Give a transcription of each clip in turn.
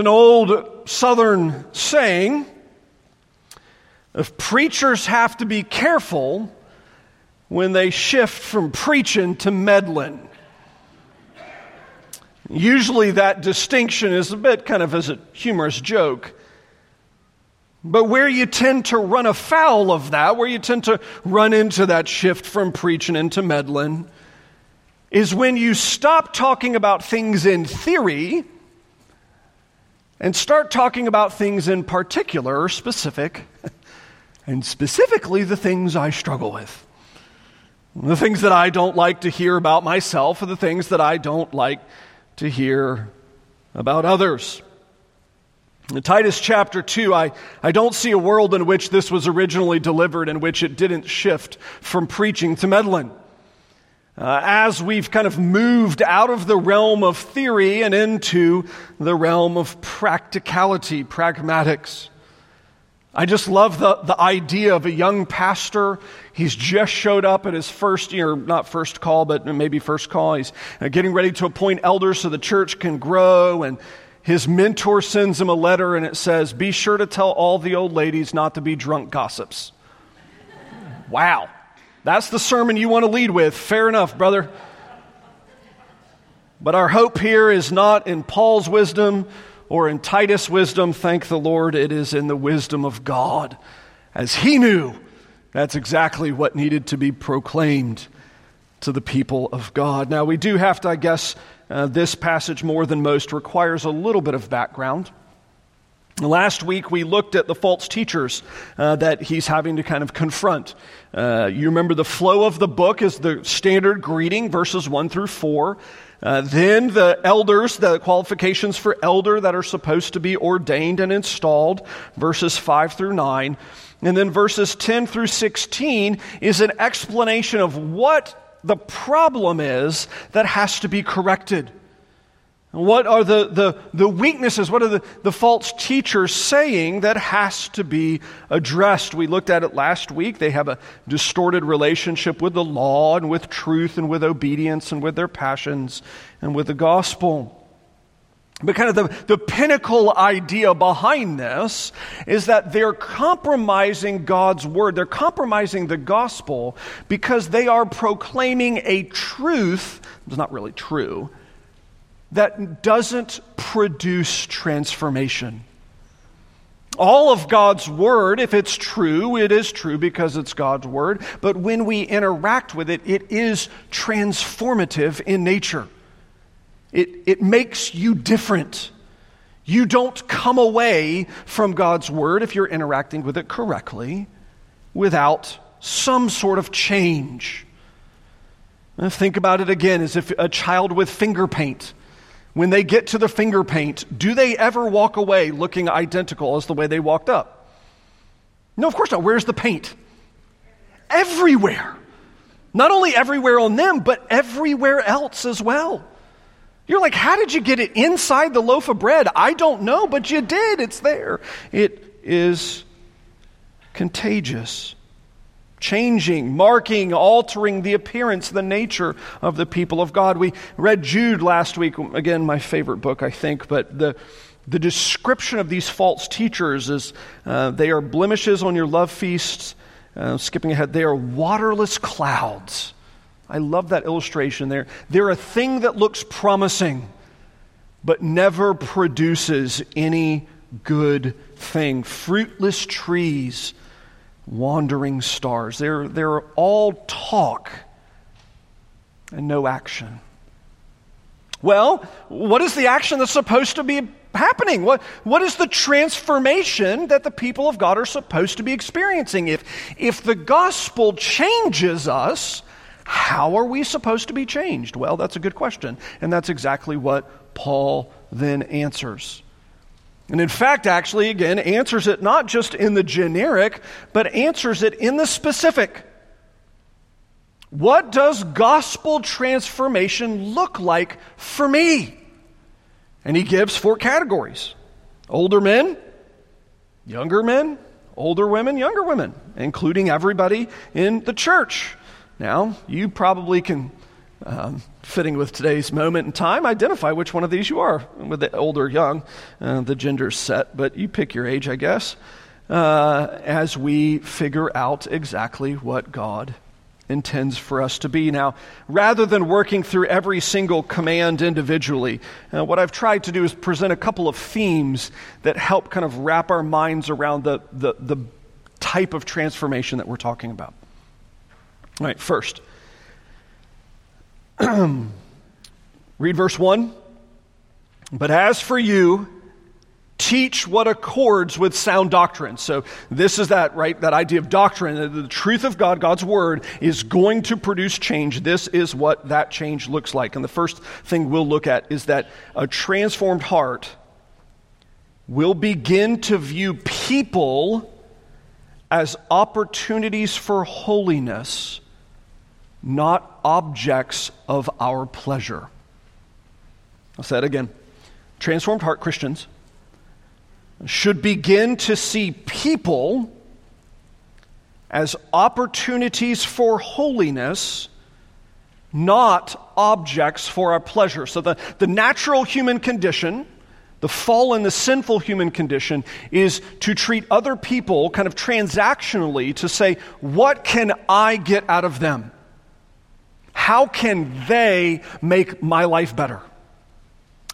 An old southern saying if preachers have to be careful when they shift from preaching to meddling. Usually that distinction is a bit kind of as a humorous joke. But where you tend to run afoul of that, where you tend to run into that shift from preaching into meddling, is when you stop talking about things in theory and start talking about things in particular or specific, and specifically the things I struggle with. The things that I don't like to hear about myself, or the things that I don't like to hear about others. In Titus chapter 2, I, I don't see a world in which this was originally delivered, in which it didn't shift from preaching to meddling. Uh, as we've kind of moved out of the realm of theory and into the realm of practicality, pragmatics. I just love the, the idea of a young pastor. He's just showed up at his first, year, not first call, but maybe first call. He's uh, getting ready to appoint elders so the church can grow. And his mentor sends him a letter and it says, Be sure to tell all the old ladies not to be drunk gossips. wow. That's the sermon you want to lead with. Fair enough, brother. But our hope here is not in Paul's wisdom or in Titus' wisdom. Thank the Lord, it is in the wisdom of God. As he knew, that's exactly what needed to be proclaimed to the people of God. Now, we do have to, I guess, uh, this passage more than most requires a little bit of background. Last week, we looked at the false teachers uh, that he's having to kind of confront. Uh, you remember the flow of the book is the standard greeting, verses 1 through 4. Uh, then the elders, the qualifications for elder that are supposed to be ordained and installed, verses 5 through 9. And then verses 10 through 16 is an explanation of what the problem is that has to be corrected. What are the, the, the weaknesses? What are the, the false teachers saying that has to be addressed? We looked at it last week. They have a distorted relationship with the law and with truth and with obedience and with their passions and with the gospel. But kind of the, the pinnacle idea behind this is that they're compromising God's word. They're compromising the gospel because they are proclaiming a truth, it's not really true, that doesn't produce transformation. All of God's Word, if it's true, it is true because it's God's Word, but when we interact with it, it is transformative in nature. It, it makes you different. You don't come away from God's Word, if you're interacting with it correctly, without some sort of change. think about it again as if a child with finger paint when they get to the finger paint, do they ever walk away looking identical as the way they walked up? No, of course not. Where's the paint? Everywhere. Not only everywhere on them, but everywhere else as well. You're like, how did you get it inside the loaf of bread? I don't know, but you did. It's there. It is contagious changing, marking, altering the appearance, the nature of the people of God. We read Jude last week, again, my favorite book, I think, but the, the description of these false teachers is uh, they are blemishes on your love feasts. Uh, skipping ahead, they are waterless clouds. I love that illustration there. They're a thing that looks promising, but never produces any good thing. Fruitless trees wandering stars. They're, they're all talk and no action. Well, what is the action that's supposed to be happening? What, what is the transformation that the people of God are supposed to be experiencing? If, if the gospel changes us, how are we supposed to be changed? Well, that's a good question. And that's exactly what Paul then answers. And in fact, actually, again, answers it not just in the generic, but answers it in the specific. What does gospel transformation look like for me? And he gives four categories older men, younger men, older women, younger women, including everybody in the church. Now, you probably can um, fitting with today's moment in time, identify which one of these you are. With the older, young, uh, the gender's set, but you pick your age, I guess, uh, as we figure out exactly what God intends for us to be. Now, rather than working through every single command individually, uh, what I've tried to do is present a couple of themes that help kind of wrap our minds around the, the, the type of transformation that we're talking about. All right, first, read verse 1. But as for you, teach what accords with sound doctrine. So this is that, right? That idea of doctrine. that The truth of God, God's word, is going to produce change. This is what that change looks like. And the first thing we'll look at is that a transformed heart will begin to view people as opportunities for holiness, not objects of our pleasure. I'll say it again. Transformed heart Christians should begin to see people as opportunities for holiness, not objects for our pleasure. So, the, the natural human condition, the fallen, the sinful human condition, is to treat other people kind of transactionally to say, what can I get out of them? How can they make my life better?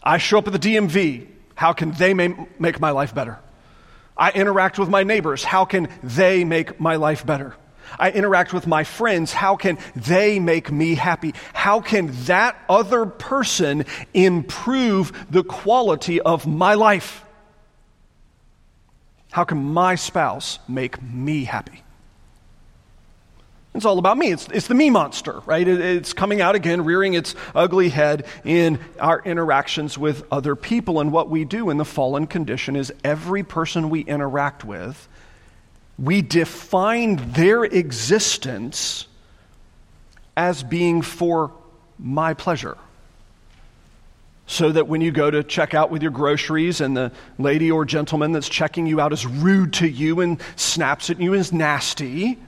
I show up at the DMV. How can they make my life better? I interact with my neighbors. How can they make my life better? I interact with my friends. How can they make me happy? How can that other person improve the quality of my life? How can my spouse make me happy? It's all about me. It's, it's the me monster, right? It, it's coming out again, rearing its ugly head in our interactions with other people. And what we do in the fallen condition is every person we interact with, we define their existence as being for my pleasure. So that when you go to check out with your groceries and the lady or gentleman that's checking you out is rude to you and snaps at you and is nasty,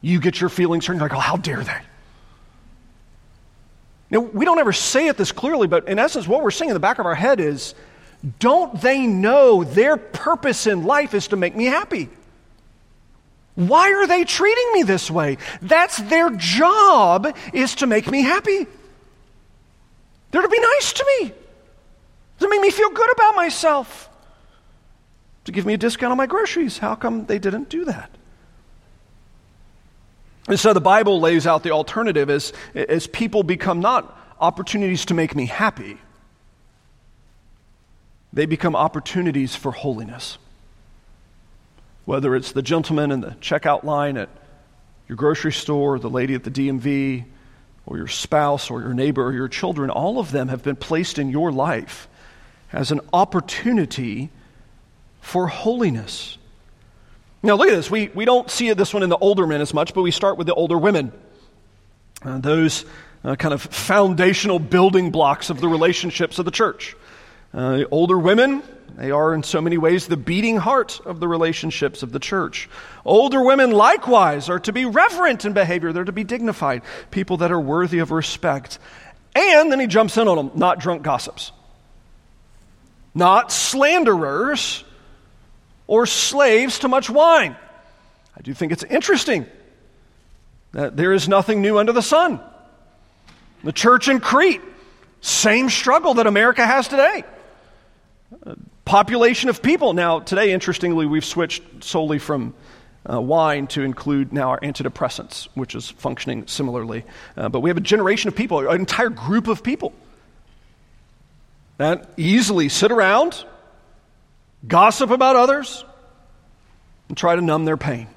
you get your feelings hurt. and You're like, oh, how dare they? Now, we don't ever say it this clearly, but in essence, what we're saying in the back of our head is, don't they know their purpose in life is to make me happy? Why are they treating me this way? That's their job is to make me happy. They're to be nice to me. To make me feel good about myself. To give me a discount on my groceries. How come they didn't do that? And so the Bible lays out the alternative as, as people become not opportunities to make me happy, they become opportunities for holiness. Whether it's the gentleman in the checkout line at your grocery store, the lady at the DMV, or your spouse, or your neighbor, or your children, all of them have been placed in your life as an opportunity for holiness. Now, look at this. We, we don't see this one in the older men as much, but we start with the older women. Uh, those uh, kind of foundational building blocks of the relationships of the church. Uh, older women, they are in so many ways the beating heart of the relationships of the church. Older women, likewise, are to be reverent in behavior, they're to be dignified, people that are worthy of respect. And then he jumps in on them not drunk gossips, not slanderers or slaves to much wine. I do think it's interesting that there is nothing new under the sun. The church in Crete, same struggle that America has today. population of people. Now, today, interestingly, we've switched solely from uh, wine to include now our antidepressants, which is functioning similarly. Uh, but we have a generation of people, an entire group of people that easily sit around gossip about others, and try to numb their pain.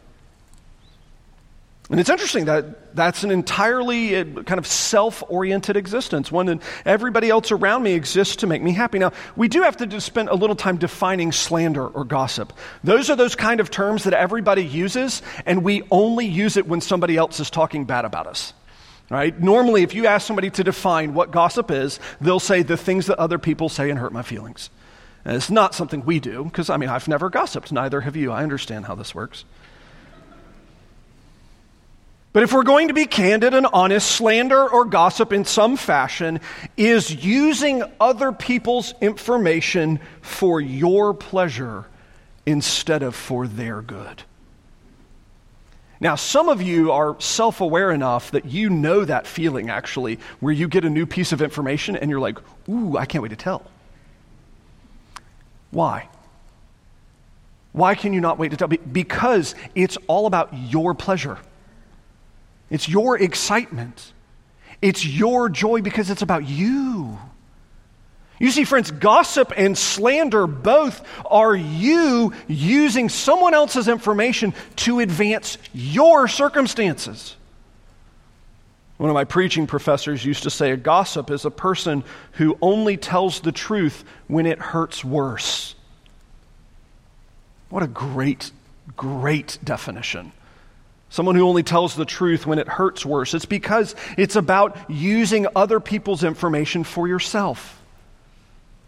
And it's interesting that that's an entirely uh, kind of self oriented existence, one that everybody else around me exists to make me happy. Now, we do have to spend a little time defining slander or gossip. Those are those kind of terms that everybody uses, and we only use it when somebody else is talking bad about us. Right? Normally, if you ask somebody to define what gossip is, they'll say the things that other people say and hurt my feelings. And it's not something we do, because I mean, I've never gossiped, neither have you. I understand how this works. But if we're going to be candid and honest, slander or gossip in some fashion is using other people's information for your pleasure instead of for their good. Now, some of you are self aware enough that you know that feeling actually, where you get a new piece of information and you're like, ooh, I can't wait to tell. Why? Why can you not wait to tell? Because it's all about your pleasure. It's your excitement. It's your joy because it's about you. You see, friends, gossip and slander both are you using someone else's information to advance your circumstances. One of my preaching professors used to say a gossip is a person who only tells the truth when it hurts worse. What a great, great definition. Someone who only tells the truth when it hurts worse. It's because it's about using other people's information for yourself,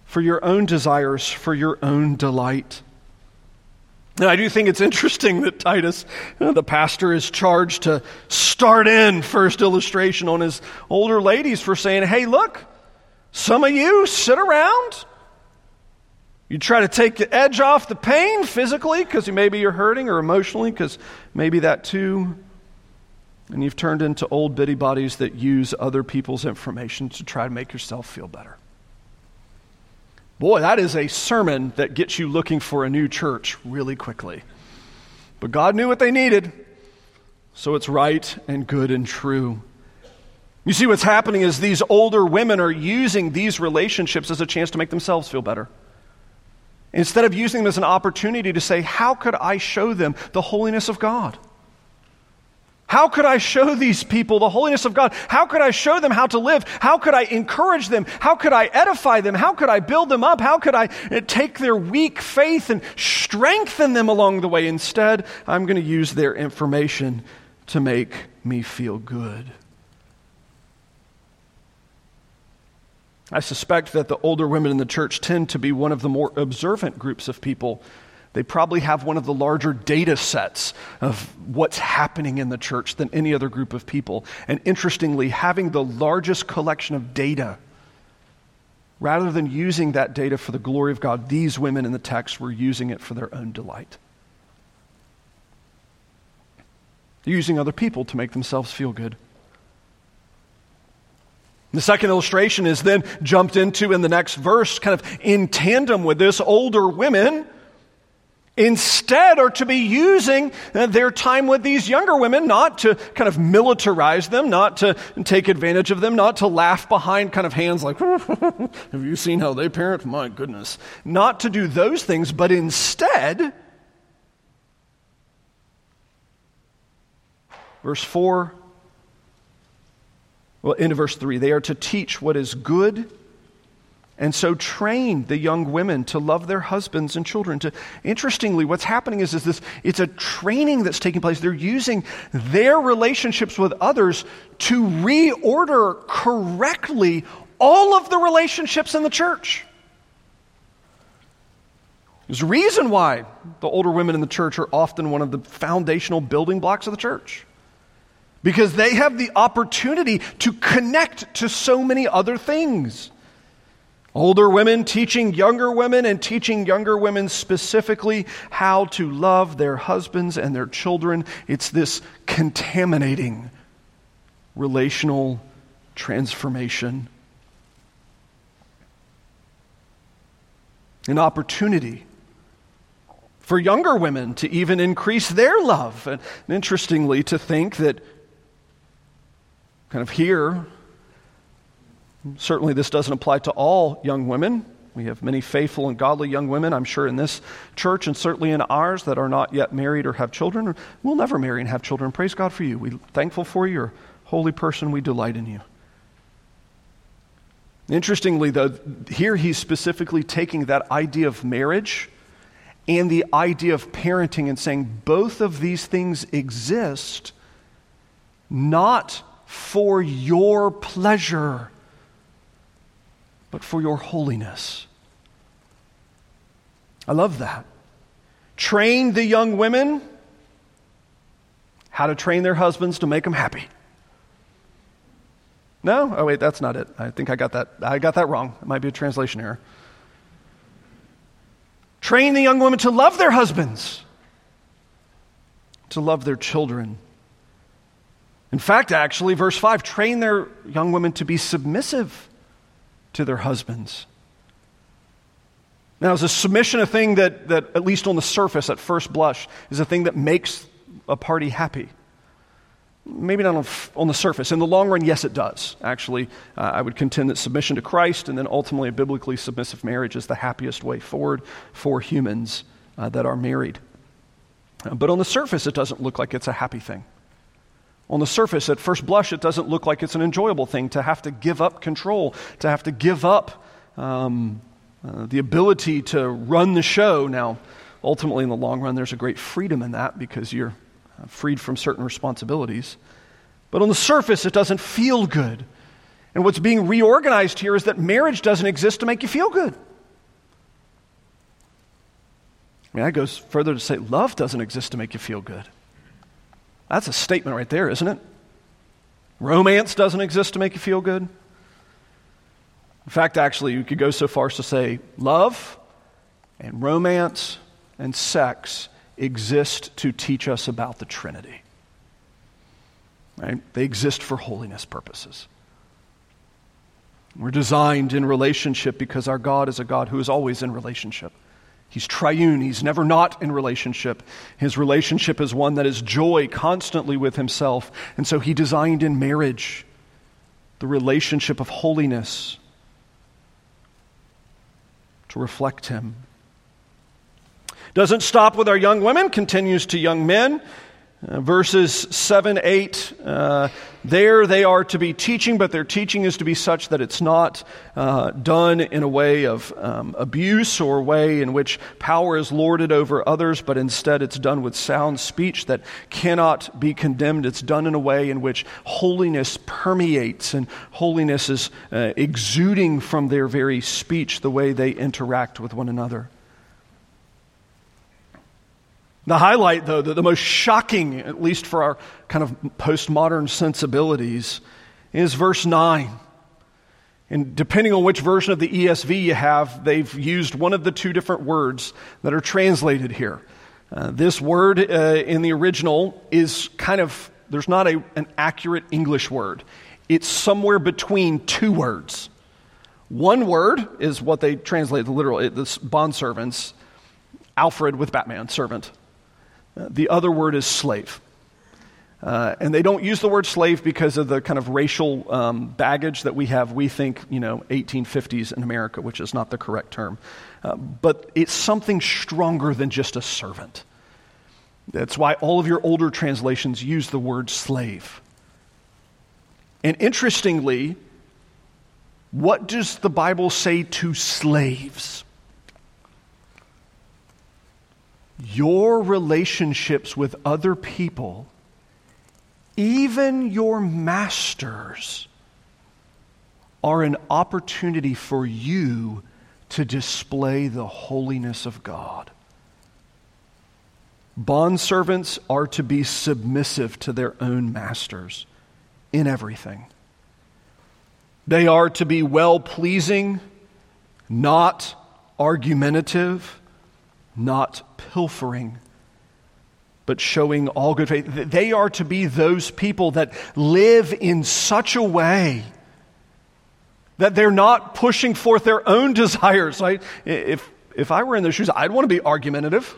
for your own desires, for your own delight. And I do think it's interesting that Titus, you know, the pastor, is charged to start in first illustration on his older ladies for saying, hey, look, some of you sit around you try to take the edge off the pain physically because maybe you're hurting or emotionally because maybe that too. And you've turned into old bitty bodies that use other people's information to try to make yourself feel better. Boy, that is a sermon that gets you looking for a new church really quickly. But God knew what they needed, so it's right and good and true. You see, what's happening is these older women are using these relationships as a chance to make themselves feel better. Instead of using them as an opportunity to say, How could I show them the holiness of God? How could I show these people the holiness of God? How could I show them how to live? How could I encourage them? How could I edify them? How could I build them up? How could I uh, take their weak faith and strengthen them along the way? Instead, I'm going to use their information to make me feel good. I suspect that the older women in the church tend to be one of the more observant groups of people. They probably have one of the larger data sets of what's happening in the church than any other group of people. And interestingly, having the largest collection of data, rather than using that data for the glory of God, these women in the text were using it for their own delight. They're using other people to make themselves feel good. The second illustration is then jumped into in the next verse, kind of in tandem with this. Older women instead are to be using uh, their time with these younger women not to kind of militarize them, not to take advantage of them, not to laugh behind kind of hands like, have you seen how they parent? My goodness. Not to do those things, but instead, verse 4 well, into verse 3, they are to teach what is good and so train the young women to love their husbands and children. To, interestingly, what's happening is, is this it's a training that's taking place. They're using their relationships with others to reorder correctly all of the relationships in the church. There's a reason why the older women in the church are often one of the foundational building blocks of the church because they have the opportunity to connect to so many other things. Older women teaching younger women and teaching younger women specifically how to love their husbands and their children. It's this contaminating relational transformation. An opportunity for younger women to even increase their love. And interestingly, to think that kind of here. Certainly, this doesn't apply to all young women. We have many faithful and godly young women, I'm sure, in this church and certainly in ours that are not yet married or have children. We'll never marry and have children. Praise God for you. We're thankful for you. You're a holy person. We delight in you. Interestingly, though, here he's specifically taking that idea of marriage and the idea of parenting and saying both of these things exist not for your pleasure, but for your holiness. I love that. Train the young women how to train their husbands to make them happy. No? Oh, wait, that's not it. I think I got that. I got that wrong. It might be a translation error. Train the young women to love their husbands, to love their children. In fact, actually, verse 5 train their young women to be submissive to their husbands. Now, is a submission a thing that, that, at least on the surface, at first blush, is a thing that makes a party happy? Maybe not on, on, the surface. In the long run, yes, it does. Actually, uh, I would contend that submission to Christ and then ultimately a biblically submissive marriage is the happiest way forward for humans uh, that are married. Uh, but on the surface, it doesn't look like it's a happy thing. On the surface, at first blush, it doesn't look like it's an enjoyable thing to have to give up control, to have to give up um, uh, the ability to run the show. Now, ultimately, in the long run, there's a great freedom in that because you're uh, freed from certain responsibilities. But on the surface, it doesn't feel good. And what's being reorganized here is that marriage doesn't exist to make you feel good. I mean, that goes further to say love doesn't exist to make you feel good. That's a statement right there, isn't it? Romance doesn't exist to make you feel good. In fact, actually, you could go so far as to say love and romance and sex exist to teach us about the Trinity. Right? They exist for holiness purposes. We're designed in relationship because our God is a God who is always in relationship. He's triune. He's never not in relationship. His relationship is one that is joy constantly with himself. And so he designed in marriage the relationship of holiness to reflect him. Doesn't stop with our young women, continues to young men. Uh, verses 7, 8, uh, there they are to be teaching, but their teaching is to be such that it's not uh, done in a way of um, abuse or a way in which power is lorded over others, but instead it's done with sound speech that cannot be condemned. It's done in a way in which holiness permeates and holiness is uh, exuding from their very speech, the way they interact with one another. The highlight, though, the, the most shocking, at least for our kind of postmodern sensibilities, is verse 9. And depending on which version of the ESV you have, they've used one of the two different words that are translated here. Uh, this word uh, in the original is kind of, there's not a, an accurate English word. It's somewhere between two words. One word is what they translate the literal, it, the bond servants, Alfred with Batman, servant. The other word is slave. Uh, and they don't use the word slave because of the kind of racial um, baggage that we have. We think, you know, 1850s in America, which is not the correct term. Uh, but it's something stronger than just a servant. That's why all of your older translations use the word slave. And interestingly, what does the Bible say to slaves? Your relationships with other people, even your masters, are an opportunity for you to display the holiness of God. Bondservants are to be submissive to their own masters in everything. They are to be well pleasing, not argumentative not pilfering, but showing all good faith. They are to be those people that live in such a way that they're not pushing forth their own desires. Right? If, if I were in their shoes, I'd want to be argumentative.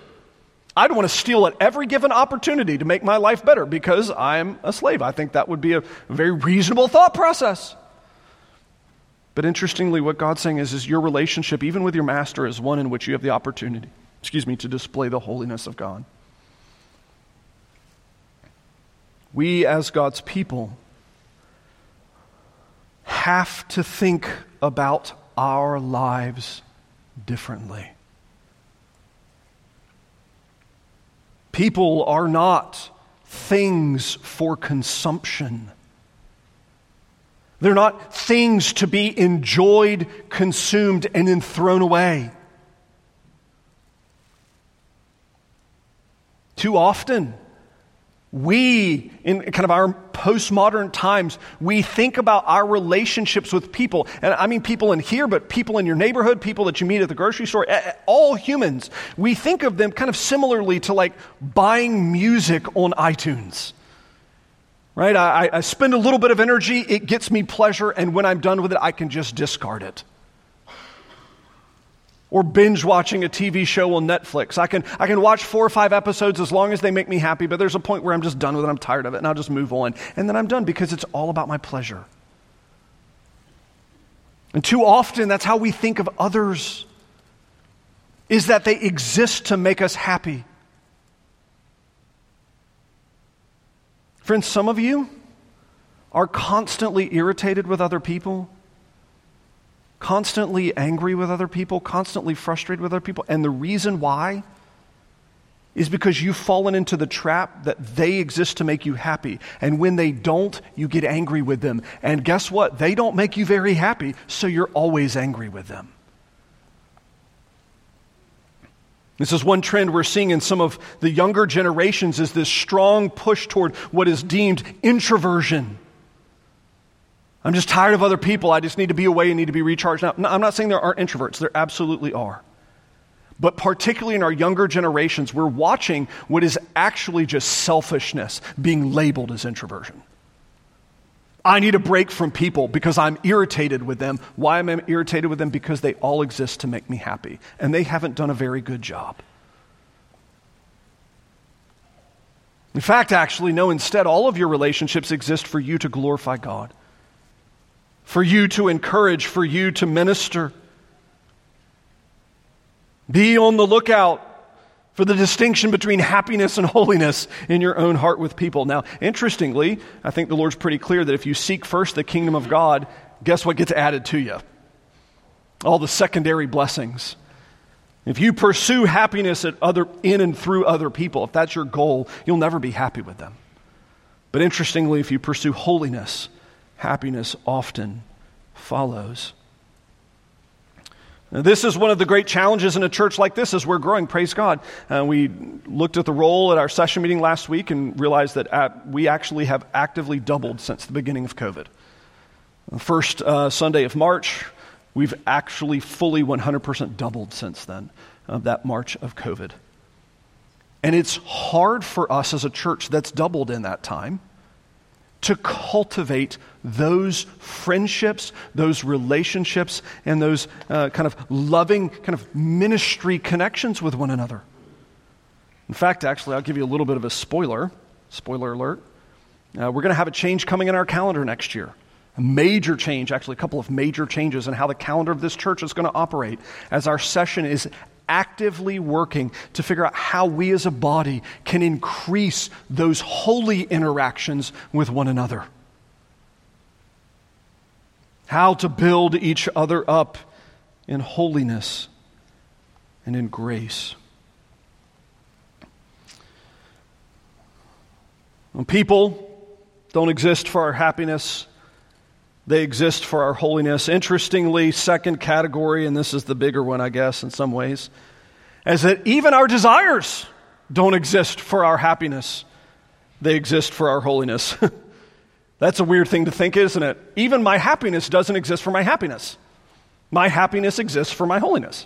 I'd want to steal at every given opportunity to make my life better because I'm a slave. I think that would be a very reasonable thought process. But interestingly, what God's saying is, is your relationship, even with your master, is one in which you have the opportunity excuse me, to display the holiness of God. We, as God's people, have to think about our lives differently. People are not things for consumption. They're not things to be enjoyed, consumed, and then thrown away. Too often, We, in kind of our postmodern times, we think about our relationships with people. And I mean people in here, but people in your neighborhood, people that you meet at the grocery store, all humans. We think of them kind of similarly to like buying music on iTunes. Right? I, I spend a little bit of energy, it gets me pleasure, and when I'm done with it, I can just discard it or binge watching a TV show on Netflix. I can, I can watch four or five episodes as long as they make me happy, but there's a point where I'm just done with it. I'm tired of it, and I'll just move on. And then I'm done because it's all about my pleasure. And too often, that's how we think of others, is that they exist to make us happy. Friends, some of you are constantly irritated with other people constantly angry with other people, constantly frustrated with other people. And the reason why is because you've fallen into the trap that they exist to make you happy. And when they don't, you get angry with them. And guess what? They don't make you very happy, so you're always angry with them. This is one trend we're seeing in some of the younger generations is this strong push toward what is deemed introversion. I'm just tired of other people. I just need to be away and need to be recharged. Now, I'm not saying there aren't introverts, there absolutely are. But particularly in our younger generations, we're watching what is actually just selfishness being labeled as introversion. I need a break from people because I'm irritated with them. Why am I irritated with them? Because they all exist to make me happy. And they haven't done a very good job. In fact, actually, no, instead, all of your relationships exist for you to glorify God for you to encourage, for you to minister. Be on the lookout for the distinction between happiness and holiness in your own heart with people. Now, interestingly, I think the Lord's pretty clear that if you seek first the kingdom of God, guess what gets added to you? All the secondary blessings. If you pursue happiness at other, in and through other people, if that's your goal, you'll never be happy with them. But interestingly, if you pursue holiness, happiness often follows. Now, this is one of the great challenges in a church like this as we're growing. Praise God. Uh, we looked at the role at our session meeting last week and realized that at, we actually have actively doubled since the beginning of COVID. The first uh, Sunday of March, we've actually fully 100% doubled since then of that March of COVID. And it's hard for us as a church that's doubled in that time to cultivate those friendships, those relationships, and those uh, kind of loving, kind of ministry connections with one another. In fact, actually, I'll give you a little bit of a spoiler. Spoiler alert. Uh, we're going to have a change coming in our calendar next year. A major change, actually, a couple of major changes in how the calendar of this church is going to operate as our session is actively working to figure out how we as a body can increase those holy interactions with one another. How to build each other up in holiness and in grace. When people don't exist for our happiness, they exist for our holiness. Interestingly, second category, and this is the bigger one, I guess, in some ways, is that even our desires don't exist for our happiness, they exist for our holiness. That's a weird thing to think, isn't it? Even my happiness doesn't exist for my happiness. My happiness exists for my holiness.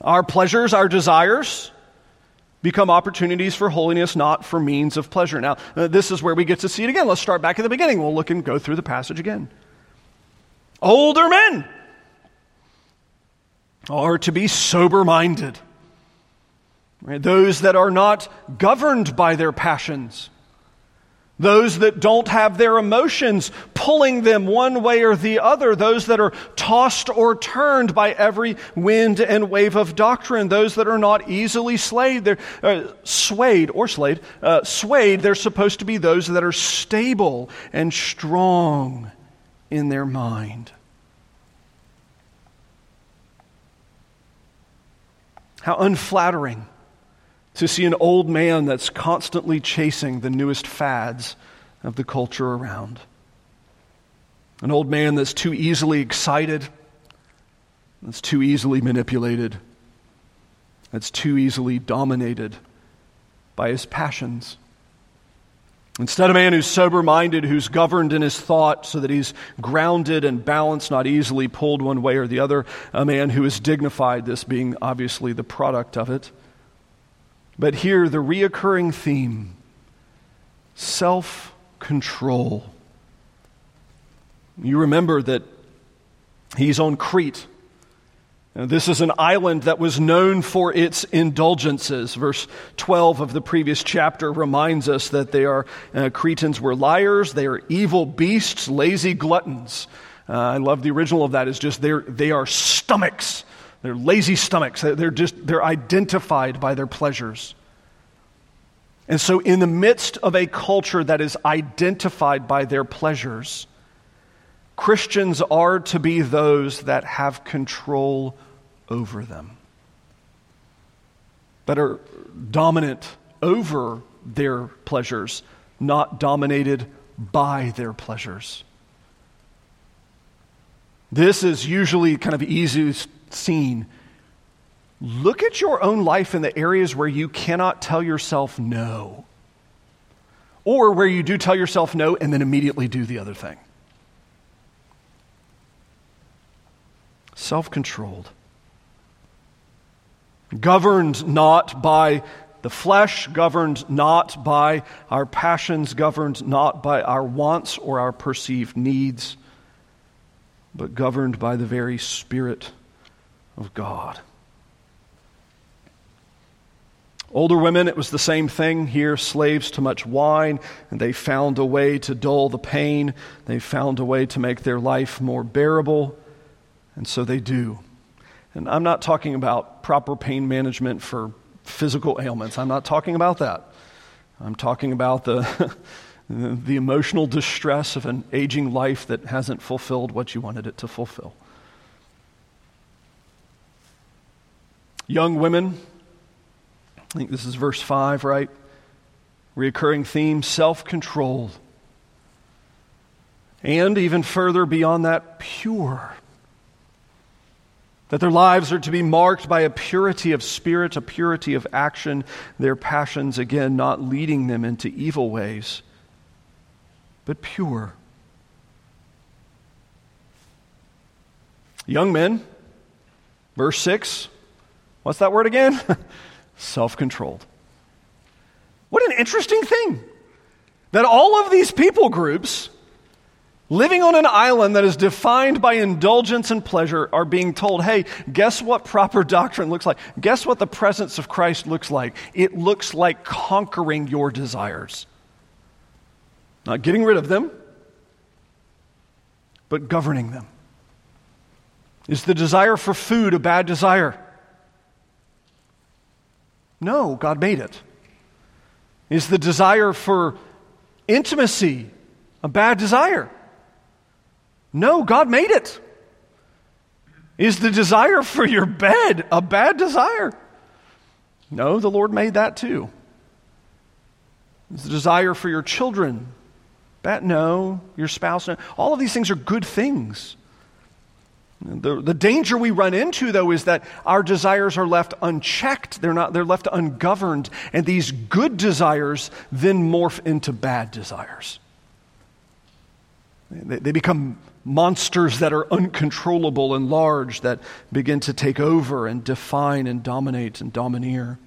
Our pleasures, our desires, become opportunities for holiness, not for means of pleasure. Now, uh, this is where we get to see it again. Let's start back at the beginning. We'll look and go through the passage again. Older men are to be sober minded, right? those that are not governed by their passions those that don't have their emotions pulling them one way or the other, those that are tossed or turned by every wind and wave of doctrine, those that are not easily swayed, they're, uh, swayed or slayed, uh, swayed, they're supposed to be those that are stable and strong in their mind. How unflattering to see an old man that's constantly chasing the newest fads of the culture around. An old man that's too easily excited, that's too easily manipulated, that's too easily dominated by his passions. Instead, a man who's sober minded, who's governed in his thought so that he's grounded and balanced, not easily pulled one way or the other. A man who is dignified, this being obviously the product of it. But here, the reoccurring theme self control. You remember that he's on Crete. This is an island that was known for its indulgences. Verse 12 of the previous chapter reminds us that they are, uh, Cretans were liars, they are evil beasts, lazy gluttons. Uh, I love the original of that, is just they are stomachs. They're lazy stomachs. They're just, they're identified by their pleasures. And so, in the midst of a culture that is identified by their pleasures, Christians are to be those that have control over them, that are dominant over their pleasures, not dominated by their pleasures. This is usually kind of easy seen. Look at your own life in the areas where you cannot tell yourself no, or where you do tell yourself no and then immediately do the other thing. self controlled, governed not by the flesh, governed not by our passions, governed not by our wants or our perceived needs, but governed by the very Spirit of God. Older women, it was the same thing here, slaves to much wine, and they found a way to dull the pain. They found a way to make their life more bearable. And so they do. And I'm not talking about proper pain management for physical ailments. I'm not talking about that. I'm talking about the, the emotional distress of an aging life that hasn't fulfilled what you wanted it to fulfill. Young women, I think this is verse 5, right? Reoccurring theme self control. And even further beyond that, pure that their lives are to be marked by a purity of spirit, a purity of action, their passions, again, not leading them into evil ways, but pure. Young men, verse 6, what's that word again? Self controlled. What an interesting thing that all of these people groups living on an island that is defined by indulgence and pleasure are being told, hey, guess what proper doctrine looks like? Guess what the presence of Christ looks like? It looks like conquering your desires. Not getting rid of them, but governing them. Is the desire for food a bad desire? No, God made it. Is the desire for intimacy a bad desire? No, God made it. Is the desire for your bed a bad desire? No, the Lord made that too. Is the desire for your children bad? No, your spouse. No. All of these things are good things. The, the danger we run into, though, is that our desires are left unchecked. They're, not, they're left ungoverned. And these good desires then morph into bad desires. They, they become monsters that are uncontrollable and large that begin to take over and define and dominate and domineer.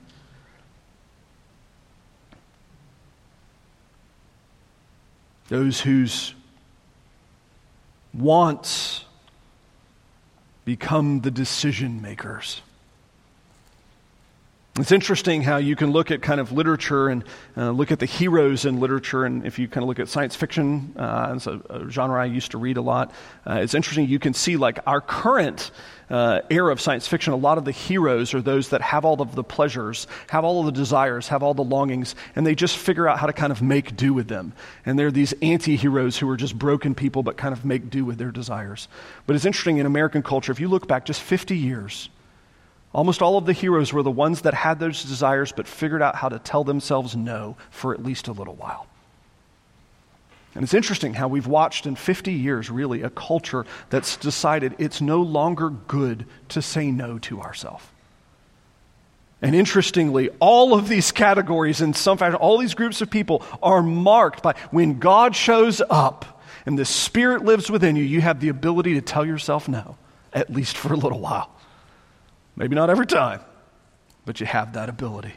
Those whose wants become the decision makers. It's interesting how you can look at kind of literature and uh, look at the heroes in literature, and if you kind of look at science fiction, uh, it's a, a, genre I used to read a lot. Uh, it's interesting you can see like our current uh, era of science fiction. A lot of the heroes are those that have all of the pleasures, have all of the desires, have all the longings, and they just figure out how to kind of make do with them. And they're these anti-heroes who are just broken people, but kind of make do with their desires. But it's interesting in American culture. If you look back just 50 years Almost all of the heroes were the ones that had those desires but figured out how to tell themselves no for at least a little while. And it's interesting how we've watched in 50 years, really, a culture that's decided it's no longer good to say no to ourselves. And interestingly, all of these categories, in some fashion, all these groups of people are marked by when God shows up and the Spirit lives within you, you have the ability to tell yourself no, at least for a little while. Maybe not every time, but you have that ability.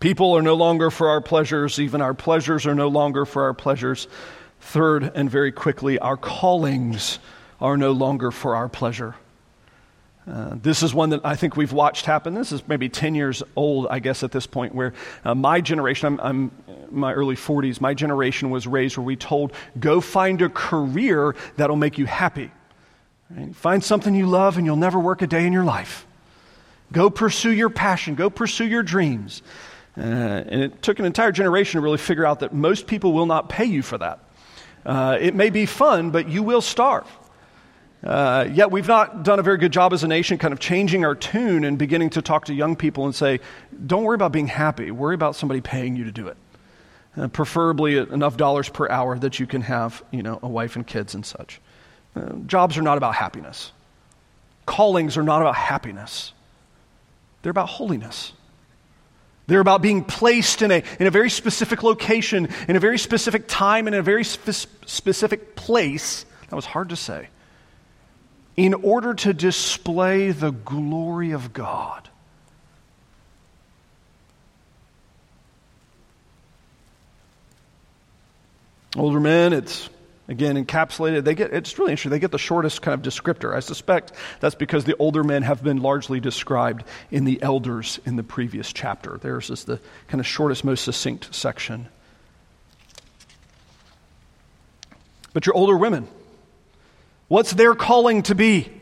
People are no longer for our pleasures, even our pleasures are no longer for our pleasures. Third, and very quickly, our callings are no longer for our pleasure. Uh, this is one that I think we've watched happen. This is maybe 10 years old, I guess, at this point, where uh, my generation, I'm, I'm my early 40s, my generation was raised where we told, go find a career that'll make you happy. Right? Find something you love and you'll never work a day in your life. Go pursue your passion, go pursue your dreams. Uh, and it took an entire generation to really figure out that most people will not pay you for that. Uh, it may be fun, but you will starve. Uh, yet we've not done a very good job as a nation kind of changing our tune and beginning to talk to young people and say, don't worry about being happy, worry about somebody paying you to do it. Uh, preferably enough dollars per hour that you can have you know, a wife and kids and such. Uh, jobs are not about happiness. Callings are not about happiness. They're about holiness. They're about being placed in a, in a very specific location, in a very specific time, and in a very spe- specific place. That was hard to say in order to display the glory of God. Older men, it's again encapsulated. They get it's really interesting. They get the shortest kind of descriptor. I suspect that's because the older men have been largely described in the elders in the previous chapter. Theirs is the kind of shortest, most succinct section. But your older women, What's their calling to be?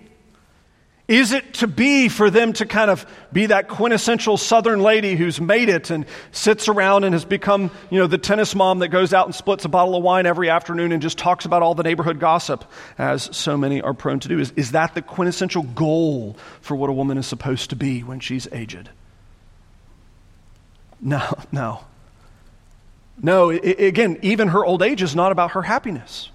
Is it to be for them to kind of be that quintessential southern lady who's made it and sits around and has become, you know, the tennis mom that goes out and splits a bottle of wine every afternoon and just talks about all the neighborhood gossip, as so many are prone to do? Is, is that the quintessential goal for what a woman is supposed to be when she's aged? No, no. No, it, again, even her old age is not about her happiness.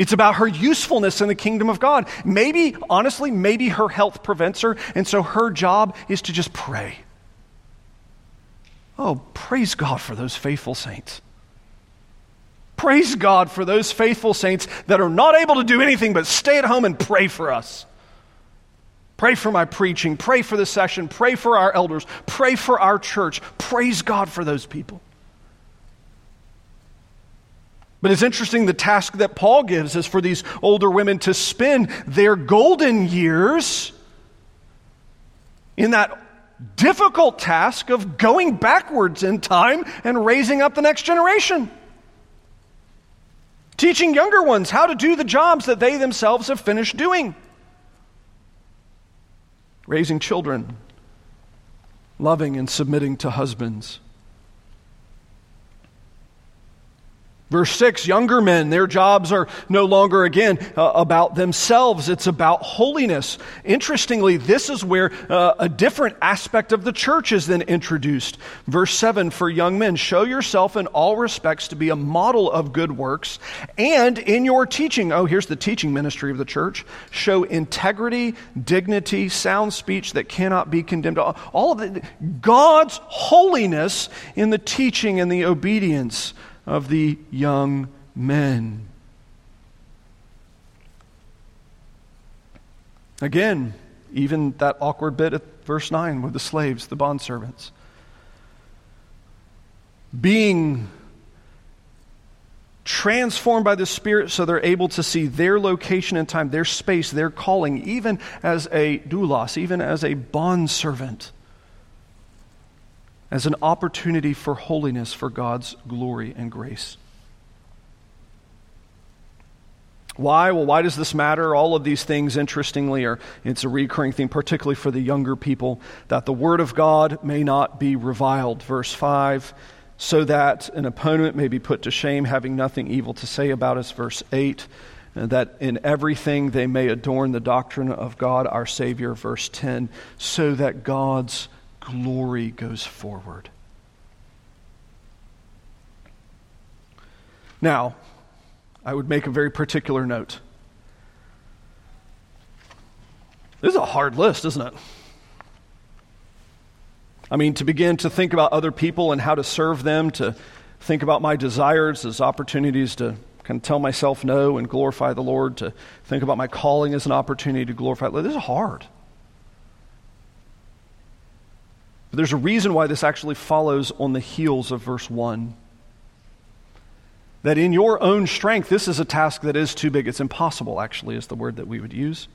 It's about her usefulness in the kingdom of God. Maybe, honestly, maybe her health prevents her, and so her job is to just pray. Oh, praise God for those faithful saints. Praise God for those faithful saints that are not able to do anything but stay at home and pray for us. Pray for my preaching, pray for the session, pray for our elders, pray for our church. Praise God for those people. But it's interesting the task that Paul gives is for these older women to spend their golden years in that difficult task of going backwards in time and raising up the next generation. Teaching younger ones how to do the jobs that they themselves have finished doing. Raising children, loving and submitting to husbands Verse 6 younger men, their jobs are no longer again uh, about themselves, it's about holiness. Interestingly, this is where uh, a different aspect of the church is then introduced. Verse 7 for young men, show yourself in all respects to be a model of good works, and in your teaching, oh, here's the teaching ministry of the church, show integrity, dignity, sound speech that cannot be condemned. All of it, God's holiness in the teaching and the obedience of the young men. Again, even that awkward bit at verse 9 with the slaves, the bondservants. Being transformed by the Spirit so they're able to see their location and time, their space, their calling, even as a doulos, even as a bondservant as an opportunity for holiness for God's glory and grace. Why? Well, why does this matter? All of these things, interestingly, are it's a recurring theme, particularly for the younger people, that the word of God may not be reviled. Verse 5, so that an opponent may be put to shame, having nothing evil to say about us. Verse 8, that in everything they may adorn the doctrine of God our Savior. Verse 10, so that God's glory goes forward. Now, I would make a very particular note. This is a hard list, isn't it? I mean, to begin to think about other people and how to serve them, to think about my desires as opportunities to kind of tell myself no and glorify the Lord, to think about my calling as an opportunity to glorify. This is hard. But there's a reason why this actually follows on the heels of verse 1. That in your own strength, this is a task that is too big. It's impossible, actually, is the word that we would use.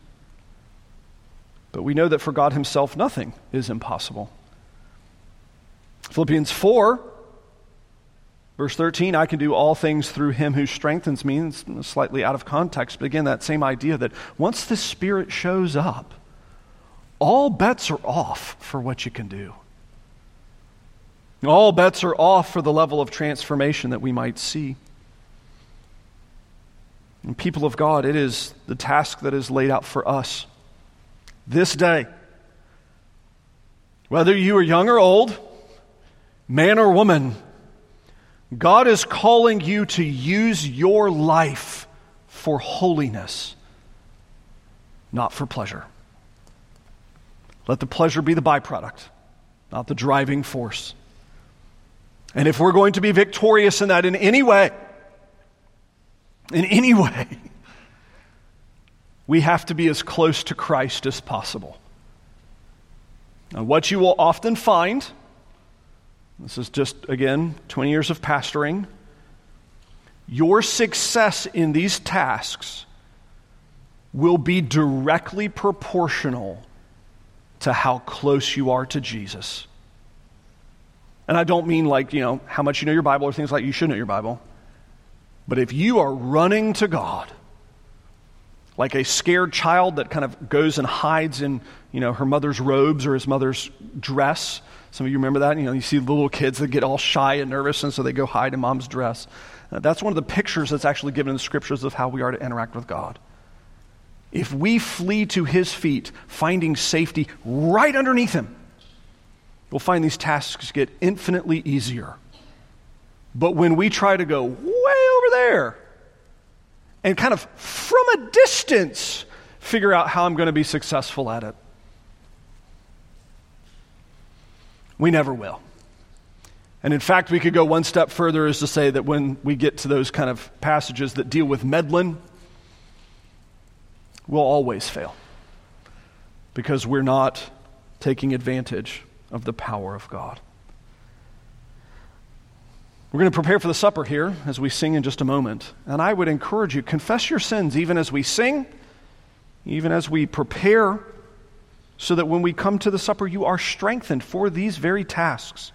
But we know that for God Himself, nothing is impossible. Philippians 4, verse 13, I can do all things through Him who strengthens me. It's slightly out of context, but again, that same idea that once the Spirit shows up, all bets are off for what you can do. All bets are off for the level of transformation that we might see. And people of God, it is the task that is laid out for us this day. Whether you are young or old, man or woman, God is calling you to use your life for holiness, not for pleasure. Let the pleasure be the byproduct, not the driving force. And if we're going to be victorious in that in any way, in any way, we have to be as close to Christ as possible. Now, what you will often find, this is just, again, 20 years of pastoring, your success in these tasks will be directly proportional to how close you are to Jesus. And I don't mean like, you know, how much you know your Bible or things like you should know your Bible. But if you are running to God, like a scared child that kind of goes and hides in, you know, her mother's robes or his mother's dress. Some of you remember that? You know, you see the little kids that get all shy and nervous, and so they go hide in mom's dress. Uh, that's one of the pictures that's actually given in the scriptures of how we are to interact with God. If we flee to his feet, finding safety right underneath him, we'll find these tasks get infinitely easier. But when we try to go way over there and kind of from a distance figure out how I'm going to be successful at it, we never will. And in fact, we could go one step further as to say that when we get to those kind of passages that deal with meddling, we'll always fail because we're not taking advantage of the power of God. We're going to prepare for the supper here as we sing in just a moment. And I would encourage you, confess your sins even as we sing, even as we prepare, so that when we come to the supper, you are strengthened for these very tasks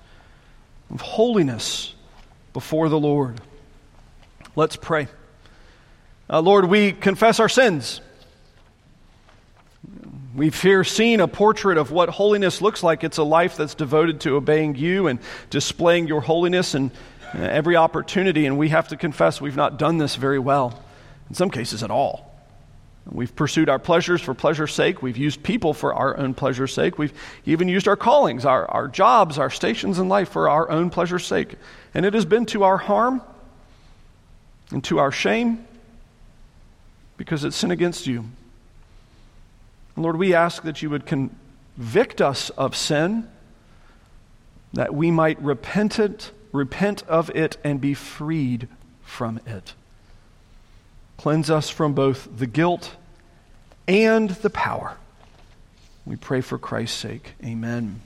of holiness before the Lord. Let's pray. Uh, Lord, we confess our sins. We've here seen a portrait of what holiness looks like. It's a life that's devoted to obeying you and displaying your holiness and uh, every opportunity. And we have to confess we've not done this very well, in some cases at all. We've pursued our pleasures for pleasure's sake. We've used people for our own pleasure's sake. We've even used our callings, our, our jobs, our stations in life for our own pleasure's sake. And it has been to our harm and to our shame because it's sin against you. Lord, we ask that you would convict us of sin, that we might repent it, repent of it, and be freed from it. Cleanse us from both the guilt and the power. We pray for Christ's sake. Amen.